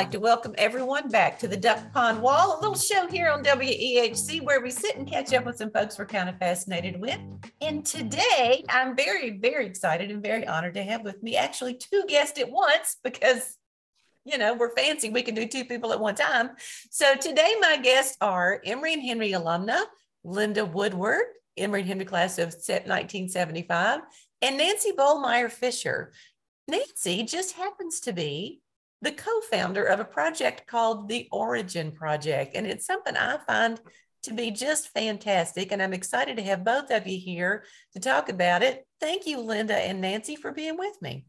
like to welcome everyone back to the Duck Pond Wall, a little show here on WEHC where we sit and catch up with some folks we're kind of fascinated with. And today, I'm very, very excited and very honored to have with me actually two guests at once because, you know, we're fancy. We can do two people at one time. So today, my guests are Emory and Henry alumna, Linda Woodward, Emory and Henry class of 1975, and Nancy Bolmeier Fisher. Nancy just happens to be the co founder of a project called the Origin Project. And it's something I find to be just fantastic. And I'm excited to have both of you here to talk about it. Thank you, Linda and Nancy, for being with me.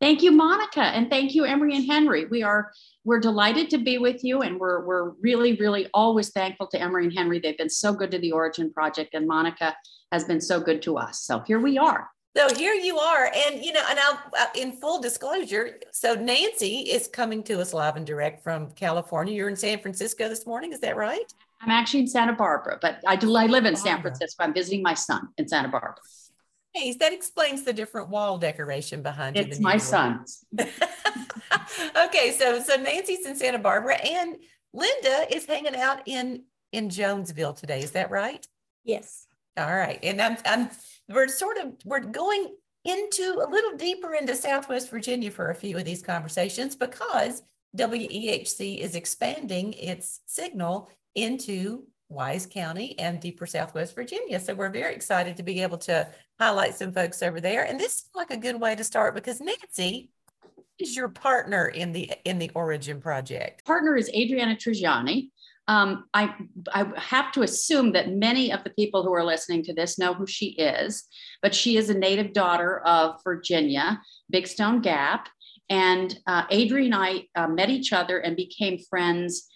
Thank you, Monica, and thank you, Emory and Henry. We are we're delighted to be with you, and we're we're really, really always thankful to Emory and Henry. They've been so good to the Origin Project, and Monica has been so good to us. So here we are. So here you are, and you know, and I'll uh, in full disclosure. So Nancy is coming to us live and direct from California. You're in San Francisco this morning, is that right? I'm actually in Santa Barbara, but I do I live in San Francisco. I'm visiting my son in Santa Barbara. Hey, that explains the different wall decoration behind you. It's my son's. okay, so so Nancy's in Santa Barbara, and Linda is hanging out in in Jonesville today. Is that right? Yes. All right, and I'm I'm we're sort of we're going into a little deeper into Southwest Virginia for a few of these conversations because WEHC is expanding its signal into Wise County and deeper Southwest Virginia. So we're very excited to be able to highlight some folks over there. And this is like a good way to start because Nancy is your partner in the in the Origin Project. Partner is Adriana Trigiani. Um, I, I have to assume that many of the people who are listening to this know who she is, but she is a native daughter of Virginia, Big Stone Gap. And uh, Adri and I uh, met each other and became friends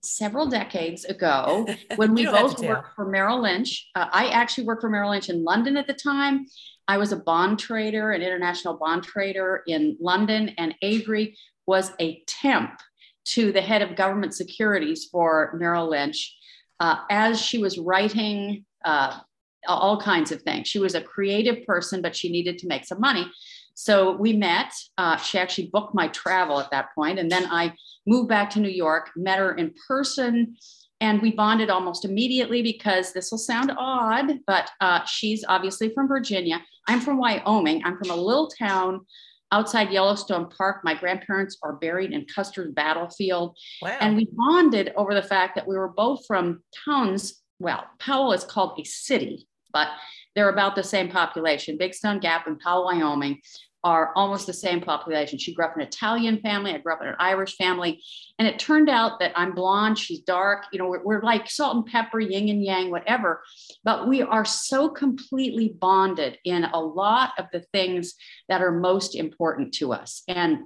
several decades ago when we both worked for Merrill Lynch. Uh, I actually worked for Merrill Lynch in London at the time. I was a bond trader, an international bond trader in London, and Adri was a temp to the head of government securities for Merrill Lynch uh, as she was writing uh, all kinds of things. She was a creative person, but she needed to make some money. So we met. Uh, she actually booked my travel at that point, and then I moved back to New York, met her in person, and we bonded almost immediately because this will sound odd, but uh, she's obviously from Virginia. I'm from Wyoming. I'm from a little town outside Yellowstone Park. My grandparents are buried in Custer's battlefield. Wow. And we bonded over the fact that we were both from towns. Well, Powell is called a city, but they're about the same population. Big Stone Gap in Powell, Wyoming are almost the same population. She grew up in an Italian family. I grew up in an Irish family. And it turned out that I'm blonde, she's dark. You know, we're, we're, like salt and pepper, yin and yang, whatever. But we are so completely bonded in a lot of the things that are most important to us. And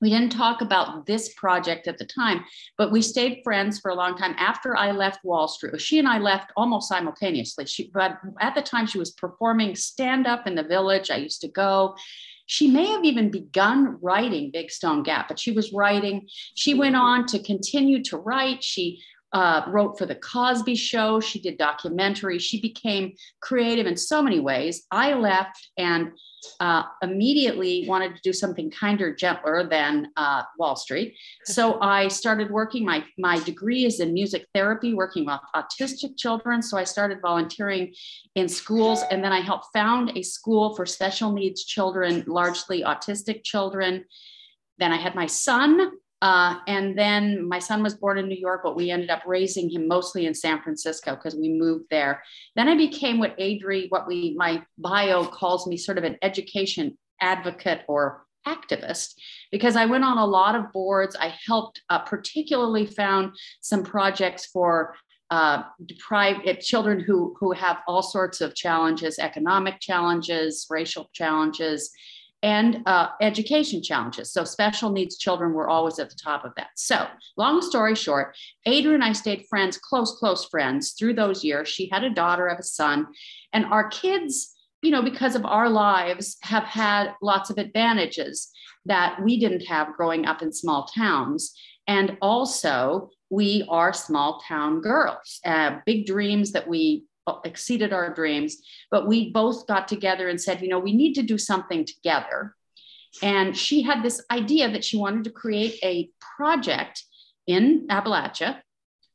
we didn't talk about this project at the time, but we stayed friends for a long time after I left Wall Street. She and I left almost simultaneously. She, but at the time, she was performing stand up in the village. I used to go she may have even begun writing Big Stone Gap, but she was writing. She went mm-hmm. on to continue to write. She uh, wrote for The Cosby Show. She did documentaries. She became creative in so many ways. I left and uh, immediately wanted to do something kinder, gentler than uh, Wall Street. So I started working. My my degree is in music therapy, working with autistic children. So I started volunteering in schools, and then I helped found a school for special needs children, largely autistic children. Then I had my son, uh, and then my son was born in New York, but we ended up raising him mostly in San Francisco because we moved there. Then I became what Adri, what we my bio calls me, sort of an education advocate or activist because I went on a lot of boards. I helped, uh, particularly found some projects for uh, deprived uh, children who who have all sorts of challenges, economic challenges, racial challenges, and uh, education challenges. So special needs children were always at the top of that. So long story short, Adrian and I stayed friends, close, close friends through those years. She had a daughter, have a son, and our kids, you know, because of our lives, have had lots of advantages that we didn't have growing up in small towns. And also, we are small town girls, uh, big dreams that we exceeded our dreams. But we both got together and said, you know, we need to do something together. And she had this idea that she wanted to create a project in Appalachia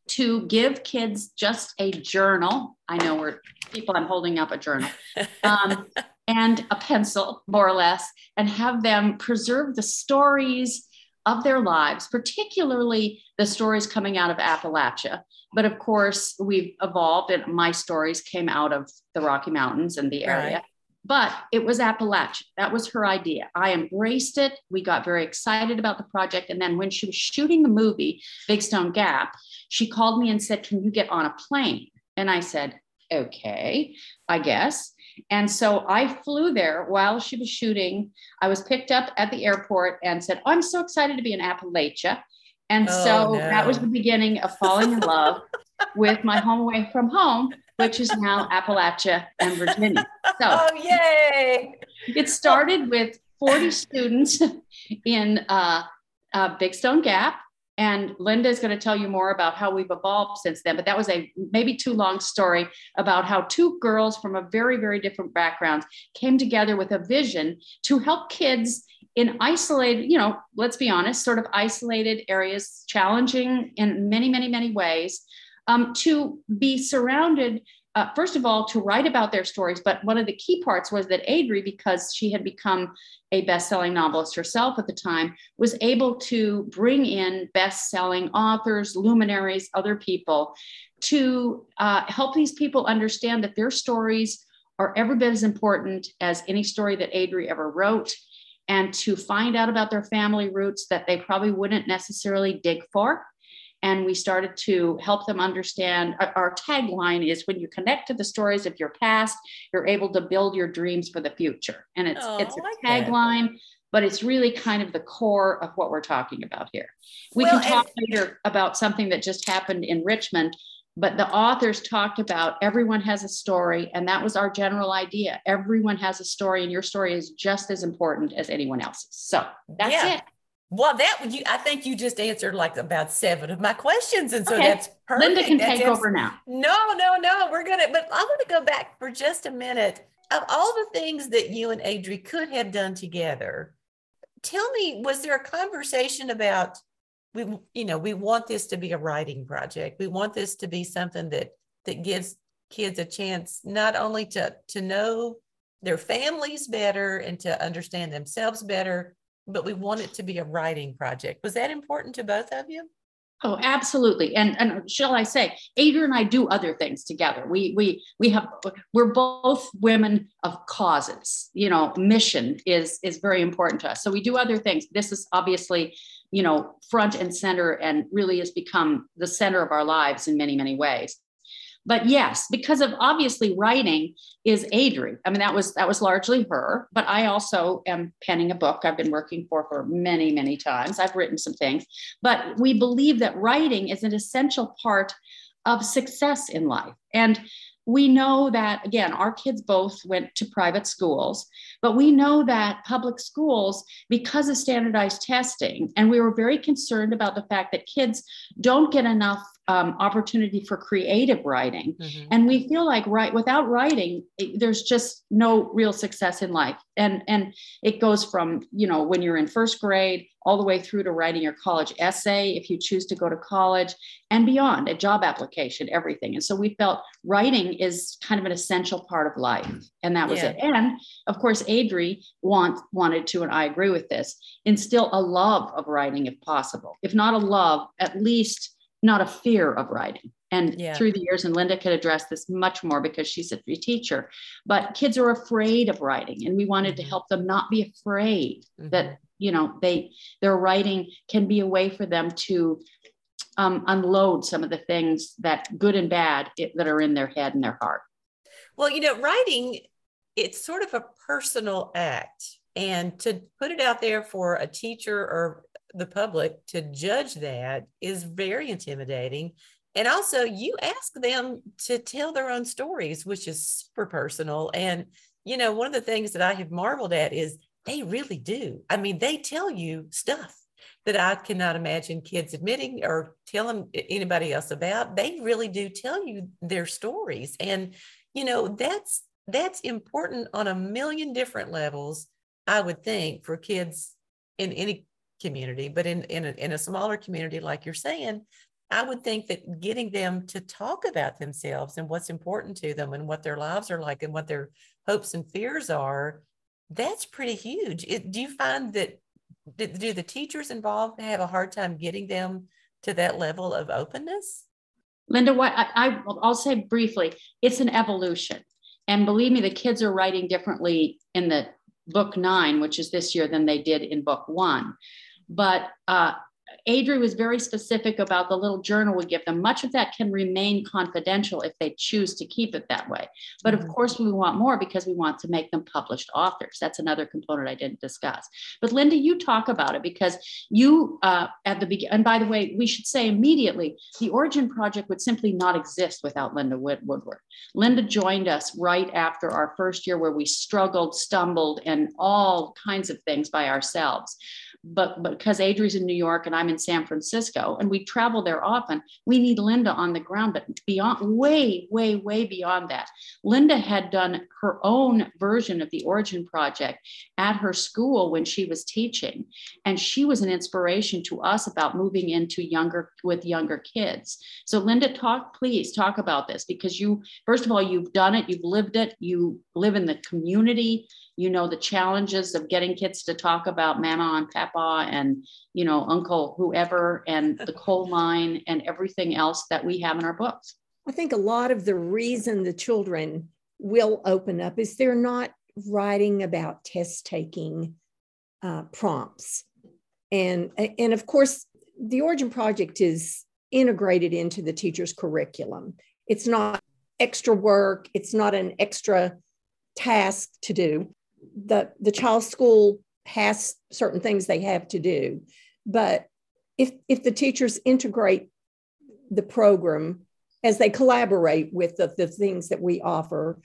to give kids just a journal. I know we're people, I'm holding up a journal um, and a pencil, more or less, and have them preserve the stories of their lives, particularly the stories coming out of Appalachia. But of course, we've evolved, and my stories came out of the Rocky Mountains and the area. Right. But it was Appalachia. That was her idea. I embraced it. We got very excited about the project. And then when she was shooting the movie, Big Stone Gap, she called me and said, Can you get on a plane? And I said, Okay, I guess. And so I flew there while she was shooting. I was picked up at the airport and said, oh, I'm so excited to be in Appalachia. And oh, so no. that was the beginning of falling in love with my home away from home, which is now Appalachia and Virginia. So, oh, yay! It started with 40 students in uh, uh, Big Stone Gap. And Linda is going to tell you more about how we've evolved since then. But that was a maybe too long story about how two girls from a very, very different backgrounds came together with a vision to help kids in isolated, you know, let's be honest, sort of isolated areas, challenging in many, many, many ways, um, to be surrounded uh, first of all, to write about their stories. But one of the key parts was that Adri, because she had become a best-selling novelist herself at the time, was able to bring in best-selling authors, luminaries, other people to uh, help these people understand that their stories are every bit as important as any story that Adri ever wrote, and to find out about their family roots that they probably wouldn't necessarily dig for and we started to help them understand uh, our tagline is when you connect to the stories of your past you're able to build your dreams for the future. And it's oh, it's a like tagline that. but it's really kind of the core of what we're talking about here. We well, can talk and- later about something that just happened in richmond but the authors talked about everyone has a story and that was our general idea. Everyone has a story and your story is just as important as anyone else's. So that's yeah. it well, that would you, I think you just answered like about seven of my questions, and so okay. that's perfect. Linda can that's take over now. No, no, no, we're gonna. But I want to go back for just a minute. Of all the things that you and Adri could have done together, tell me, was there a conversation about we, you know, we want this to be a writing project. We want this to be something that that gives kids a chance not only to to know their families better and to understand themselves better but we want it to be a writing project. Was that important to both of you? Oh, absolutely. And and shall I say, Adrian and I do other things together. We we we have we're both women of causes. You know, mission is is very important to us. So we do other things. This is obviously, you know, front and center and really has become the center of our lives in many, many ways but yes because of obviously writing is adri. I mean that was that was largely her but i also am penning a book. I've been working for for many many times. I've written some things. But we believe that writing is an essential part of success in life. And we know that again our kids both went to private schools but we know that public schools because of standardized testing and we were very concerned about the fact that kids don't get enough um, opportunity for creative writing. Mm-hmm. And we feel like right without writing, it, there's just no real success in life. And and it goes from you know when you're in first grade all the way through to writing your college essay if you choose to go to college and beyond a job application everything and so we felt writing is kind of an essential part of life and that was yeah. it and of course adri want, wanted to and i agree with this instill a love of writing if possible if not a love at least not a fear of writing. And yeah. through the years, and Linda could address this much more because she's a free teacher, but kids are afraid of writing. And we wanted to mm-hmm. help them not be afraid mm-hmm. that, you know, they their writing can be a way for them to um, unload some of the things that good and bad it, that are in their head and their heart. Well, you know, writing, it's sort of a personal act. And to put it out there for a teacher or the public to judge that is very intimidating. And also, you ask them to tell their own stories, which is super personal. And, you know, one of the things that I have marveled at is they really do. I mean, they tell you stuff that I cannot imagine kids admitting or telling anybody else about. They really do tell you their stories. And, you know, that's that's important on a million different levels I would think, for kids in any community, but in, in, a, in a smaller community, like you're saying, I would think that getting them to talk about themselves and what's important to them and what their lives are like and what their hopes and fears are, that's pretty huge. It, do you find that do, do the teachers involved have a hard time getting them to that level of openness? Linda, what I, I I'll say briefly, it's an evolution. And believe me, the kids are writing differently in the book nine, which is this year, than they did in book one. But uh, Adri was very specific about the little journal we give them. Much of that can remain confidential if they choose to keep it that way. But mm-hmm. of course, we want more because we want to make them published authors. That's another component I didn't discuss. But Linda, you talk about it because you, uh, at the beginning, and by the way, we should say immediately the Origin Project would simply not exist without Linda Wood- Woodward. Linda joined us right after our first year where we struggled, stumbled, and all kinds of things by ourselves but because Adri's in New York and I'm in San Francisco and we travel there often, we need Linda on the ground, but beyond way, way, way beyond that. Linda had done her own version of the Origin Project at her school when she was teaching. And she was an inspiration to us about moving into younger with younger kids. So Linda, talk, please talk about this because you, first of all, you've done it, you've lived it, you live in the community you know the challenges of getting kids to talk about mama and papa and you know uncle whoever and the coal mine and everything else that we have in our books. I think a lot of the reason the children will open up is they're not writing about test taking uh, prompts. And and of course the origin project is integrated into the teacher's curriculum. It's not extra work. It's not an extra task to do. The the child school has certain things they have to do. But if if the teachers integrate the program as they collaborate with the, the things that we offer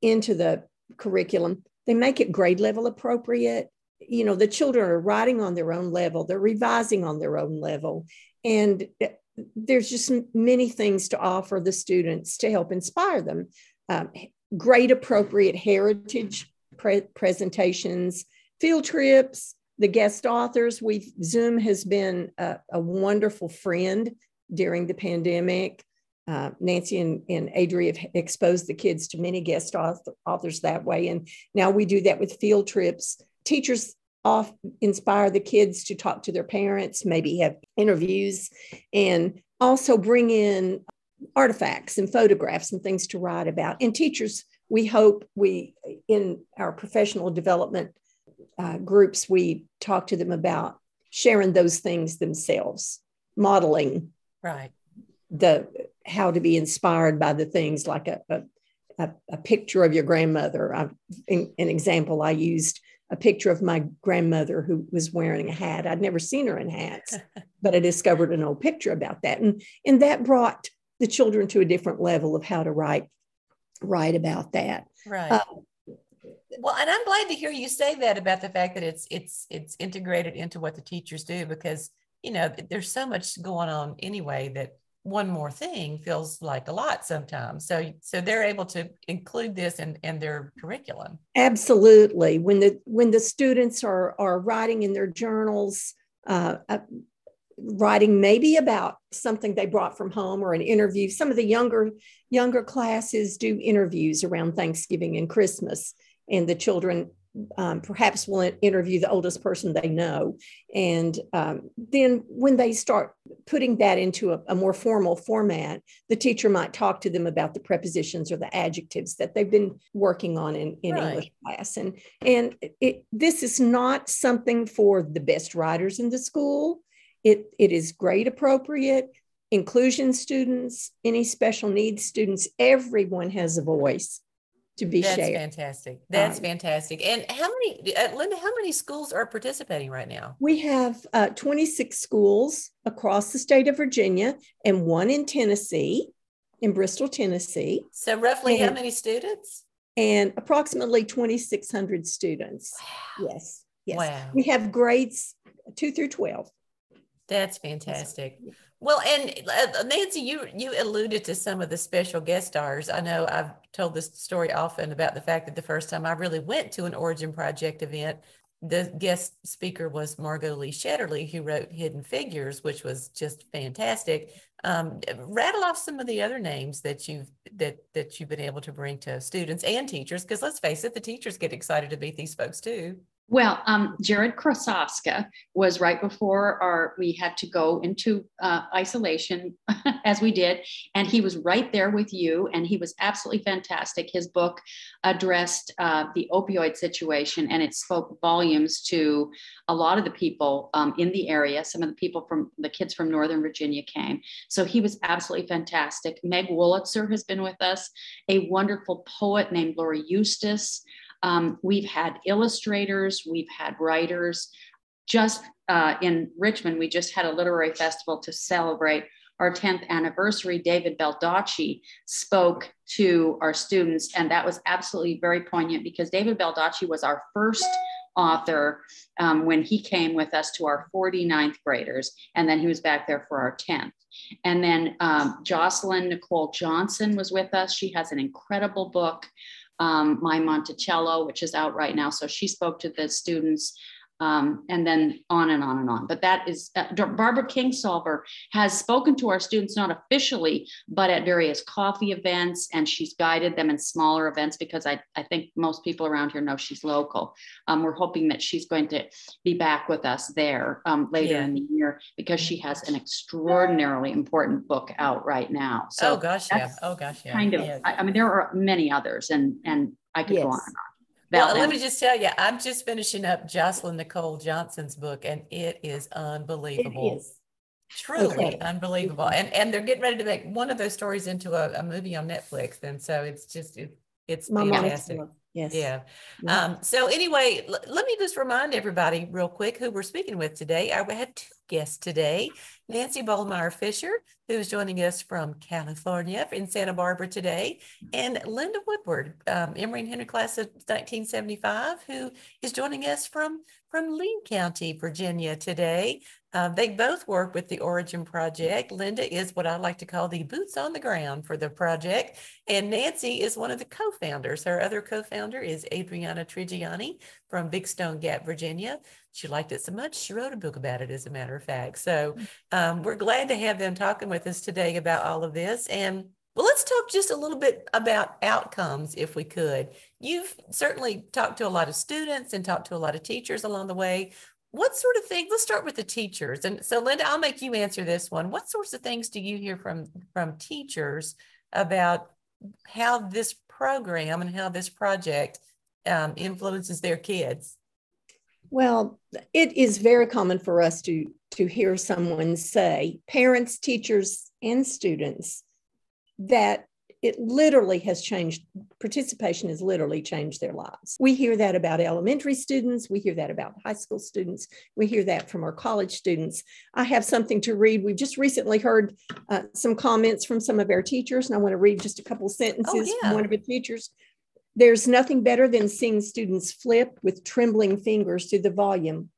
into the curriculum they make it grade level appropriate. You know the children are writing on their own level. They're revising on their own level. And there's just many things to offer the students to help inspire them. Um, grade appropriate heritage pre- presentations, field trips, the guest authors. We've Zoom has been a, a wonderful friend during the pandemic. Uh, Nancy and, and Adri have exposed the kids to many guest author, authors that way. And now we do that with field trips. Teachers off inspire the kids to talk to their parents, maybe have interviews, and also bring in artifacts and photographs and things to write about. And teachers we hope we, in our professional development uh, groups, we talk to them about sharing those things themselves, modeling right the how to be inspired by the things like a, a, a picture of your grandmother. I, in, an example, I used a picture of my grandmother who was wearing a hat. I'd never seen her in hats, but I discovered an old picture about that. And, and that brought the children to a different level of how to write write about that. Right. Uh, well, and I'm glad to hear you say that about the fact that it's it's it's integrated into what the teachers do because you know there's so much going on anyway that one more thing feels like a lot sometimes. So so they're able to include this in, in their curriculum. Absolutely. When the when the students are are writing in their journals, uh, uh writing maybe about something they brought from home or an interview. Some of the younger younger classes do interviews around Thanksgiving and Christmas, and the children um, perhaps will interview the oldest person they know. And um, then when they start putting that into a, a, more formal format, the teacher might talk to them about the prepositions or the adjectives that they've been working on in, in right. English class. And, and it, this is not something for the best writers in the school. It, it is grade appropriate. Inclusion students, any special needs students, everyone has a voice to be That's shared. fantastic. That's um, fantastic. And how many, uh, Linda, how many schools are participating right now? We have uh, 26 schools across the state of Virginia and one in Tennessee, in Bristol, Tennessee. So, roughly and, how many students? And approximately 2,600 students. Wow. Yes. Yes. Wow. We have grades two through 12. That's fantastic. Well, and uh, Nancy, you you alluded to some of the special guest stars. I know I've told this story often about the fact that the first time I really went to an Origin Project event, the guest speaker was Margot Lee Shetterly, who wrote Hidden Figures, which was just fantastic. Um, rattle off some of the other names that you've that that you've been able to bring to students and teachers, because let's face it, the teachers get excited to meet these folks too. Well, um, Jared Krasowska was right before our we had to go into uh, isolation, as we did, and he was right there with you, and he was absolutely fantastic. His book addressed uh, the opioid situation, and it spoke volumes to a lot of the people um, in the area. Some of the people from the kids from Northern Virginia came, so he was absolutely fantastic. Meg Wolitzer has been with us, a wonderful poet named Laura Eustace. Um, we've had illustrators, we've had writers. Just uh, in Richmond, we just had a literary festival to celebrate our 10th anniversary. David Baldacci spoke to our students, and that was absolutely very poignant because David Baldacci was our first author um, when he came with us to our 49th graders, and then he was back there for our 10th. And then um, Jocelyn Nicole Johnson was with us. She has an incredible book um, my Monticello, which is out right now. So she spoke to the students um, and then on and on and on. But that is, uh, Barbara Kingsolver has spoken to our students, not officially, but at various coffee events, and she's guided them in smaller events because I, I think most people around here know she's local. Um, we're hoping that she's going to be back with us there um, later yeah. in the year because she has an extraordinarily important book out right now. So oh gosh, yeah. Oh gosh, yeah. Kind of. Yeah. I, I, mean, there are many others, and and I could yes. go on and on. Well, let me just tell you, I'm just finishing up Jocelyn Nicole Johnson's book, and it is unbelievable. It is. Truly okay. unbelievable. And and they're getting ready to make one of those stories into a, a movie on Netflix. And so it's just it, it's My fantastic. Yes. Yeah. yeah. Um, so anyway, l- let me just remind everybody real quick who we're speaking with today. I had two guests today. Nancy Bolmeier Fisher, who's joining us from California in Santa Barbara today, and Linda Woodward, um, Emory and Henry class of 1975, who is joining us from, from Lee County, Virginia today. Uh, they both work with the Origin Project. Linda is what I like to call the boots on the ground for the project. And Nancy is one of the co founders. Her other co founder is Adriana Trigiani from Big Stone Gap, Virginia. She liked it so much, she wrote a book about it, as a matter of fact. So um, we're glad to have them talking with us today about all of this. And well, let's talk just a little bit about outcomes, if we could. You've certainly talked to a lot of students and talked to a lot of teachers along the way. What sort of things let's start with the teachers. And so linda i'll make you answer this one. What sorts of things do you hear from from teachers about how this program and how this project um, influences their kids? Well it is very common for us to to hear someone say parents teachers and students that it literally has changed participation has literally changed their lives we hear that about elementary students we hear that about high school students we hear that from our college students i have something to read we've just recently heard uh, some comments from some of our teachers and i want to read just a couple sentences oh, yeah. from one of the teachers there's nothing better than seeing students flip with trembling fingers through the volume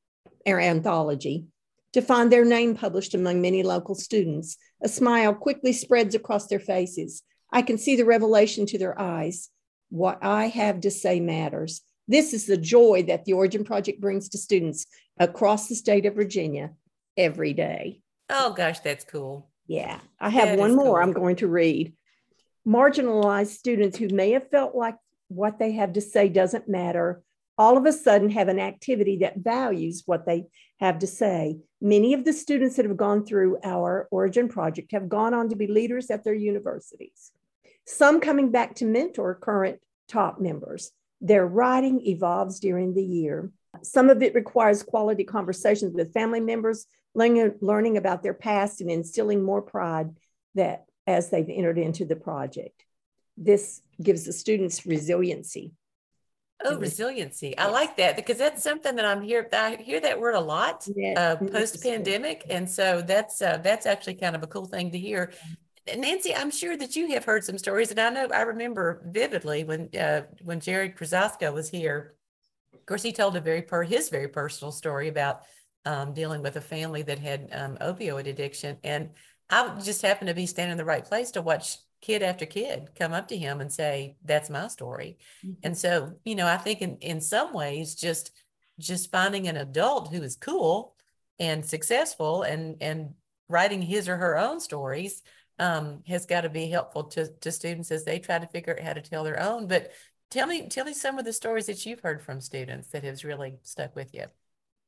our anthology to find their name published among many local students. A smile quickly spreads across their faces. I can see the revelation to their eyes. What I have to say matters. This is the joy that the Origin Project brings to students across the state of Virginia every day. Oh, gosh, that's cool. Yeah, I have that one more cool. I'm going to read. Marginalized students who may have felt like what they have to say doesn't matter all of a sudden have an activity that values what they have to say. Many of the students that have gone through our Origin Project have gone on to be leaders at their universities some coming back to mentor current top members. Their writing evolves during the year. Some of it requires quality conversations with family members, learning, about their past and instilling more pride that as they've entered into the project. This gives the students resiliency. Oh, resiliency. I like that because that's something that I'm here. I hear that word a lot uh, post pandemic. And so that's, uh, that's actually kind of a cool thing to hear. Nancy, I'm sure that you have heard some stories, and I know I remember vividly when uh, when Jared Krasowska was here. Of course, he told a very per his very personal story about um, dealing with a family that had um, opioid addiction. And I just happened to be standing in the right place to watch kid after kid come up to him and say, That's my story. Mm-hmm. And so, you know, I think in, in some ways, just just finding an adult who is cool and successful and and writing his or her own stories um, has got to be helpful to, to students as they try to figure out how to tell their own. But tell me, tell me some of the stories that you've heard from students that has really stuck with you.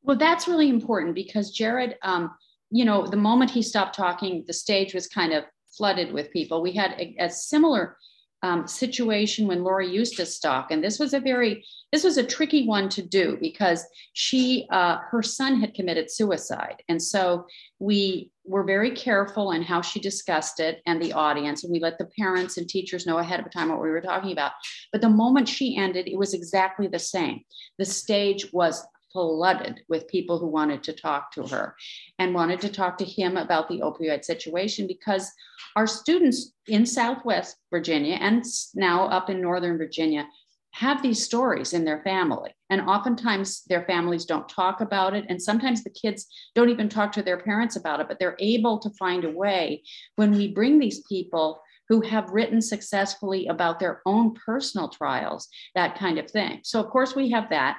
Well, that's really important because Jared, um, you know, the moment he stopped talking, the stage was kind of flooded with people. We had a, a similar um, situation when Laura Eustace talked, and this was a very, this was a tricky one to do because she, uh, her son had committed suicide, and so we were very careful in how she discussed it and the audience, and we let the parents and teachers know ahead of time what we were talking about. But the moment she ended, it was exactly the same. The stage was flooded with people who wanted to talk to her and wanted to talk to him about the opioid situation because our students in Southwest Virginia and now up in Northern Virginia have these stories in their family. And oftentimes their families don't talk about it. And sometimes the kids don't even talk to their parents about it, but they're able to find a way when we bring these people who have written successfully about their own personal trials, that kind of thing. So, of course, we have that.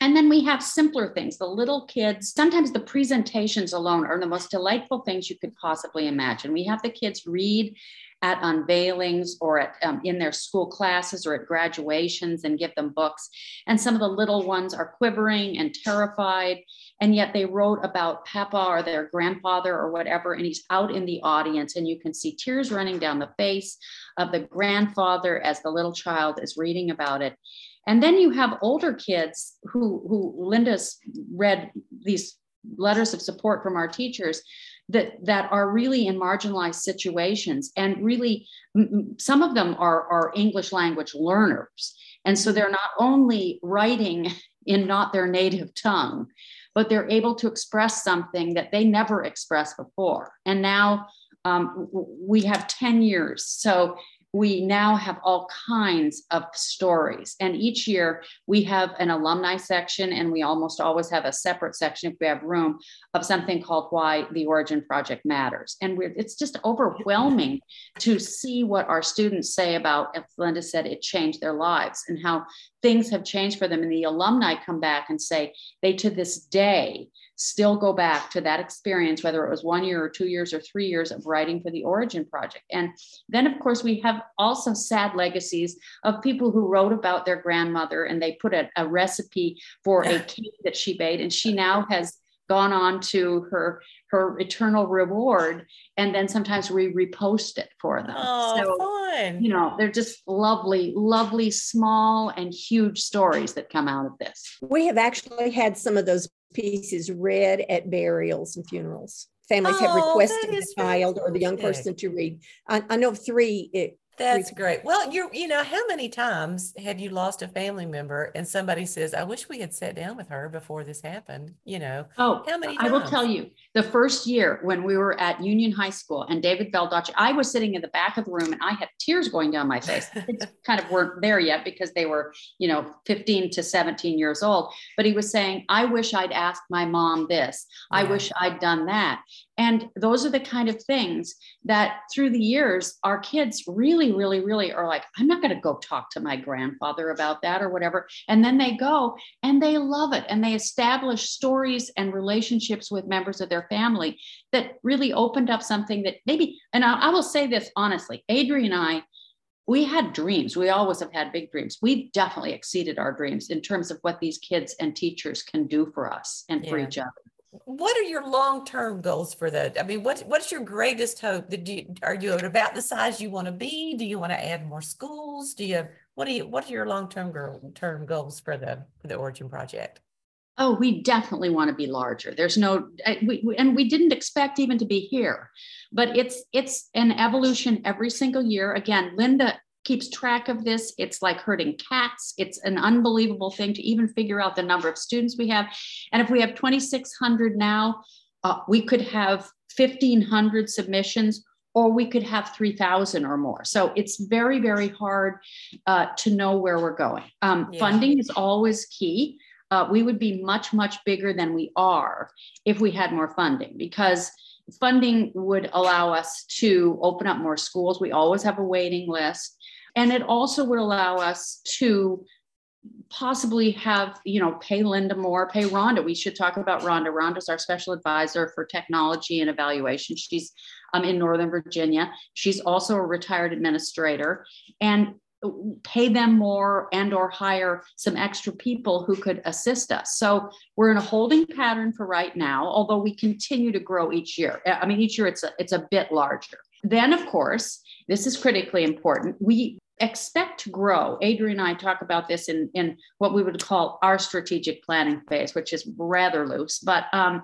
And then we have simpler things. The little kids, sometimes the presentations alone are the most delightful things you could possibly imagine. We have the kids read at unveilings or at, um, in their school classes or at graduations and give them books. And some of the little ones are quivering and terrified. And yet they wrote about Papa or their grandfather or whatever, and he's out in the audience, and you can see tears running down the face of the grandfather as the little child is reading about it. And then you have older kids who, who Linda's read these letters of support from our teachers that, that are really in marginalized situations. And really, some of them are, are English language learners. And so they're not only writing in not their native tongue, but they're able to express something that they never expressed before. And now um, we have 10 years. So we now have all kinds of stories. And each year we have an alumni section, and we almost always have a separate section if we have room of something called Why the Origin Project Matters. And it's just overwhelming to see what our students say about, as Linda said, it changed their lives and how things have changed for them. And the alumni come back and say they to this day still go back to that experience, whether it was one year or two years or three years of writing for the Origin Project. And then, of course, we have also sad legacies of people who wrote about their grandmother and they put a, a recipe for a cake that she made, and she now has gone on to her her eternal reward and then sometimes we repost it for them oh, so fun. you know they're just lovely lovely small and huge stories that come out of this we have actually had some of those pieces read at burials and funerals. Families oh, have requested the child or the young person to read. I, I know of three it, that's great. Well, you're, you know, how many times have you lost a family member and somebody says, I wish we had sat down with her before this happened? You know, oh, how many times? I will tell you the first year when we were at Union High School and David Baldacci, I was sitting in the back of the room and I had tears going down my face. Kids kind of weren't there yet because they were, you know, 15 to 17 years old. But he was saying, I wish I'd asked my mom this. Yeah. I wish I'd done that. And those are the kind of things that through the years, our kids really, really, really are like, I'm not going to go talk to my grandfather about that or whatever. And then they go and they love it and they establish stories and relationships with members of their family that really opened up something that maybe, and I, I will say this honestly, Adrian and I, we had dreams. We always have had big dreams. We've definitely exceeded our dreams in terms of what these kids and teachers can do for us and yeah. for each other what are your long-term goals for that? I mean, what what's your greatest hope? That you are you about the size you want to be? Do you want to add more schools? Do you what do you what are your long-term term goals for the for the Origin project? Oh, we definitely want to be larger. There's no, we, and we didn't expect even to be here, but it's it's an evolution every single year. Again, Linda keeps track of this. It's like herding cats. It's an unbelievable thing to even figure out the number of students we have. And if we have 2,600 now, uh, we could have 1,500 submissions or we could have 3,000 or more. So it's very, very hard uh, to know where we're going. Um, yeah. Funding is always key. uh, we would be much, much bigger than we are if we had more funding because funding would allow us to open up more schools. We always have a waiting list. And it also would allow us to possibly have, you know, pay Linda more, pay Rhonda. We should talk about Rhonda. Rhonda's our special advisor for technology and evaluation. She's um, in Northern Virginia. She's also a retired administrator. And pay them more and or hire some extra people who could assist us so we're in a holding pattern for right now although we continue to grow each year i mean each year it's a, it's a bit larger then of course this is critically important we expect to grow adrian and i talk about this in in what we would call our strategic planning phase which is rather loose but um,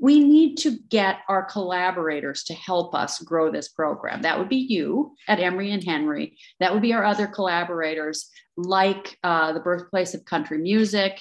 we need to get our collaborators to help us grow this program. That would be you at Emory and Henry. That would be our other collaborators, like uh, the Birthplace of Country Music,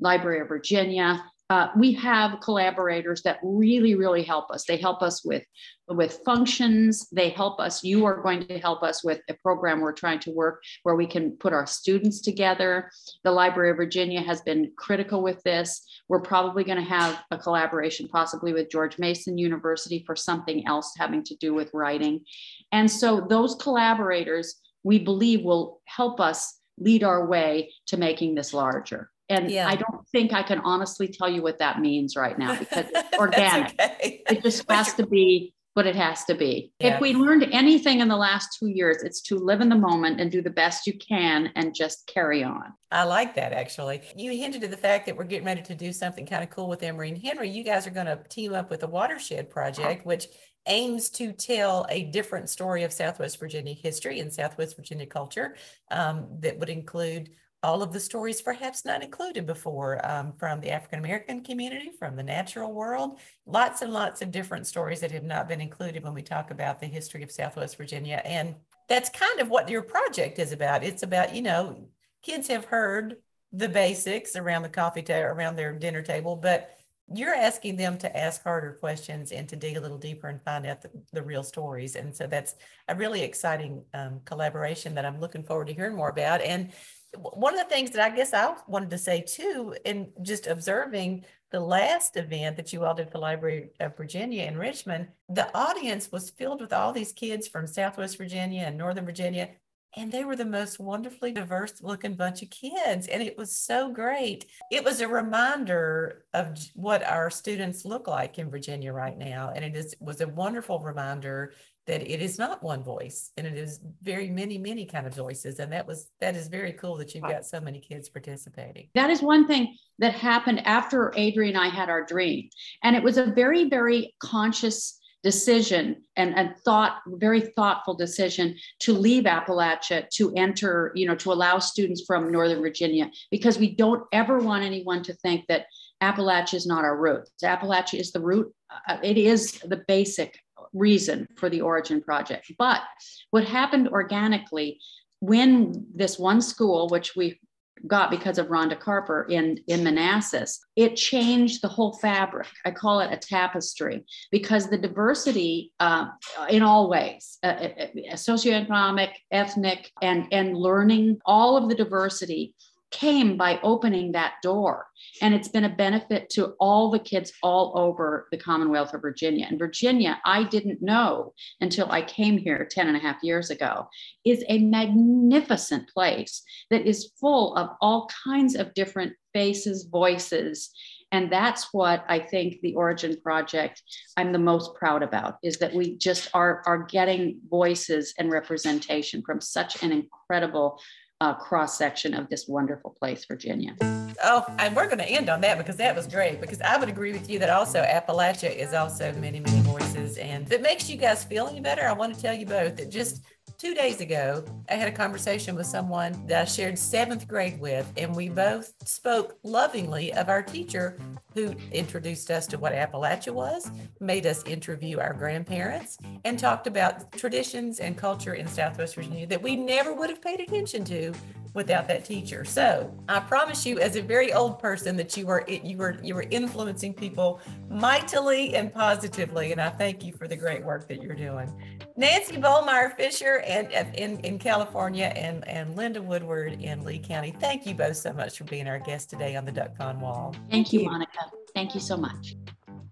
Library of Virginia, uh, we have collaborators that really really help us. They help us with with functions. They help us you are going to help us with a program we're trying to work where we can put our students together. The library of virginia has been critical with this. We're probably going to have a collaboration possibly with george mason university for something else having to do with writing. And so those collaborators we believe will help us lead our way to making this larger and yeah. I don't think I can honestly tell you what that means right now because it's organic. okay. It just has to be what it has to be. Yeah. If we learned anything in the last two years, it's to live in the moment and do the best you can and just carry on. I like that actually. You hinted at the fact that we're getting ready to do something kind of cool with Emory and Henry. You guys are going to team up with the Watershed Project, which aims to tell a different story of Southwest Virginia history and Southwest Virginia culture um, that would include all of the stories perhaps not included before um, from the African American community, from the natural world, lots and lots of different stories that have not been included when we talk about the history of Southwest Virginia. And that's kind of what your project is about. It's about, you know, kids have heard the basics around the coffee table, around their dinner table, but you're asking them to ask harder questions and to dig a little deeper and find out the, the real stories. And so that's a really exciting um, collaboration that I'm looking forward to hearing more about. And one of the things that I guess I wanted to say too, in just observing the last event that you all did for the Library of Virginia in Richmond, the audience was filled with all these kids from Southwest Virginia and Northern Virginia. And they were the most wonderfully diverse looking bunch of kids. And it was so great. It was a reminder of what our students look like in Virginia right now. And it is, was a wonderful reminder that it is not one voice and it is very many many kind of voices and that was that is very cool that you've got so many kids participating that is one thing that happened after adrian and i had our dream and it was a very very conscious decision and, and thought very thoughtful decision to leave appalachia to enter you know to allow students from northern virginia because we don't ever want anyone to think that appalachia is not our root appalachia is the root uh, it is the basic reason for the Origin Project. But what happened organically when this one school, which we got because of Rhonda Carper in, in Manassas, it changed the whole fabric. I call it a tapestry because the diversity uh, in all ways, uh, uh, uh socioeconomic, ethnic, and, and learning, all of the diversity came by opening that door. And it's been a benefit to all the kids all over the Commonwealth of Virginia. And Virginia, I didn't know until I came here 10 and a half years ago, is a magnificent place that is full of all kinds of different faces, voices. And that's what I think the Origin Project I'm the most proud about is that we just are, are getting voices and representation from such an incredible uh, cross section of this wonderful place, Virginia. Oh, and we're going to end on that because that was great. Because I would agree with you that also Appalachia is also many, many voices. And if it makes you guys feel any better, I want to tell you both that just two days ago, I had a conversation with someone that I shared seventh grade with, and we both spoke lovingly of our teacher who introduced us to what Appalachia was, made us interview our grandparents, and talked about traditions and culture in Southwest Virginia that we never would have paid attention to without that teacher. So I promise you, as a very old person, that you were you were you were influencing people mightily and positively. And I thank you for the great work that you're doing. Nancy Bolmeier Fisher and in, in California and, and Linda Woodward in Lee County. Thank you both so much for being our guest today on the Duck Pond Wall. Thank you, Monica. Thank you so much.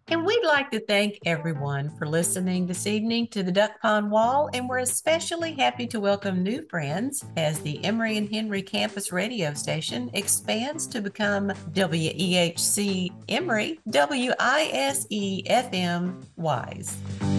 And we'd like to thank everyone for listening this evening to the Duck Pond Wall. And we're especially happy to welcome new friends as the Emory and Henry campus radio station expands to become WEHC Emory, WISE FM WISE.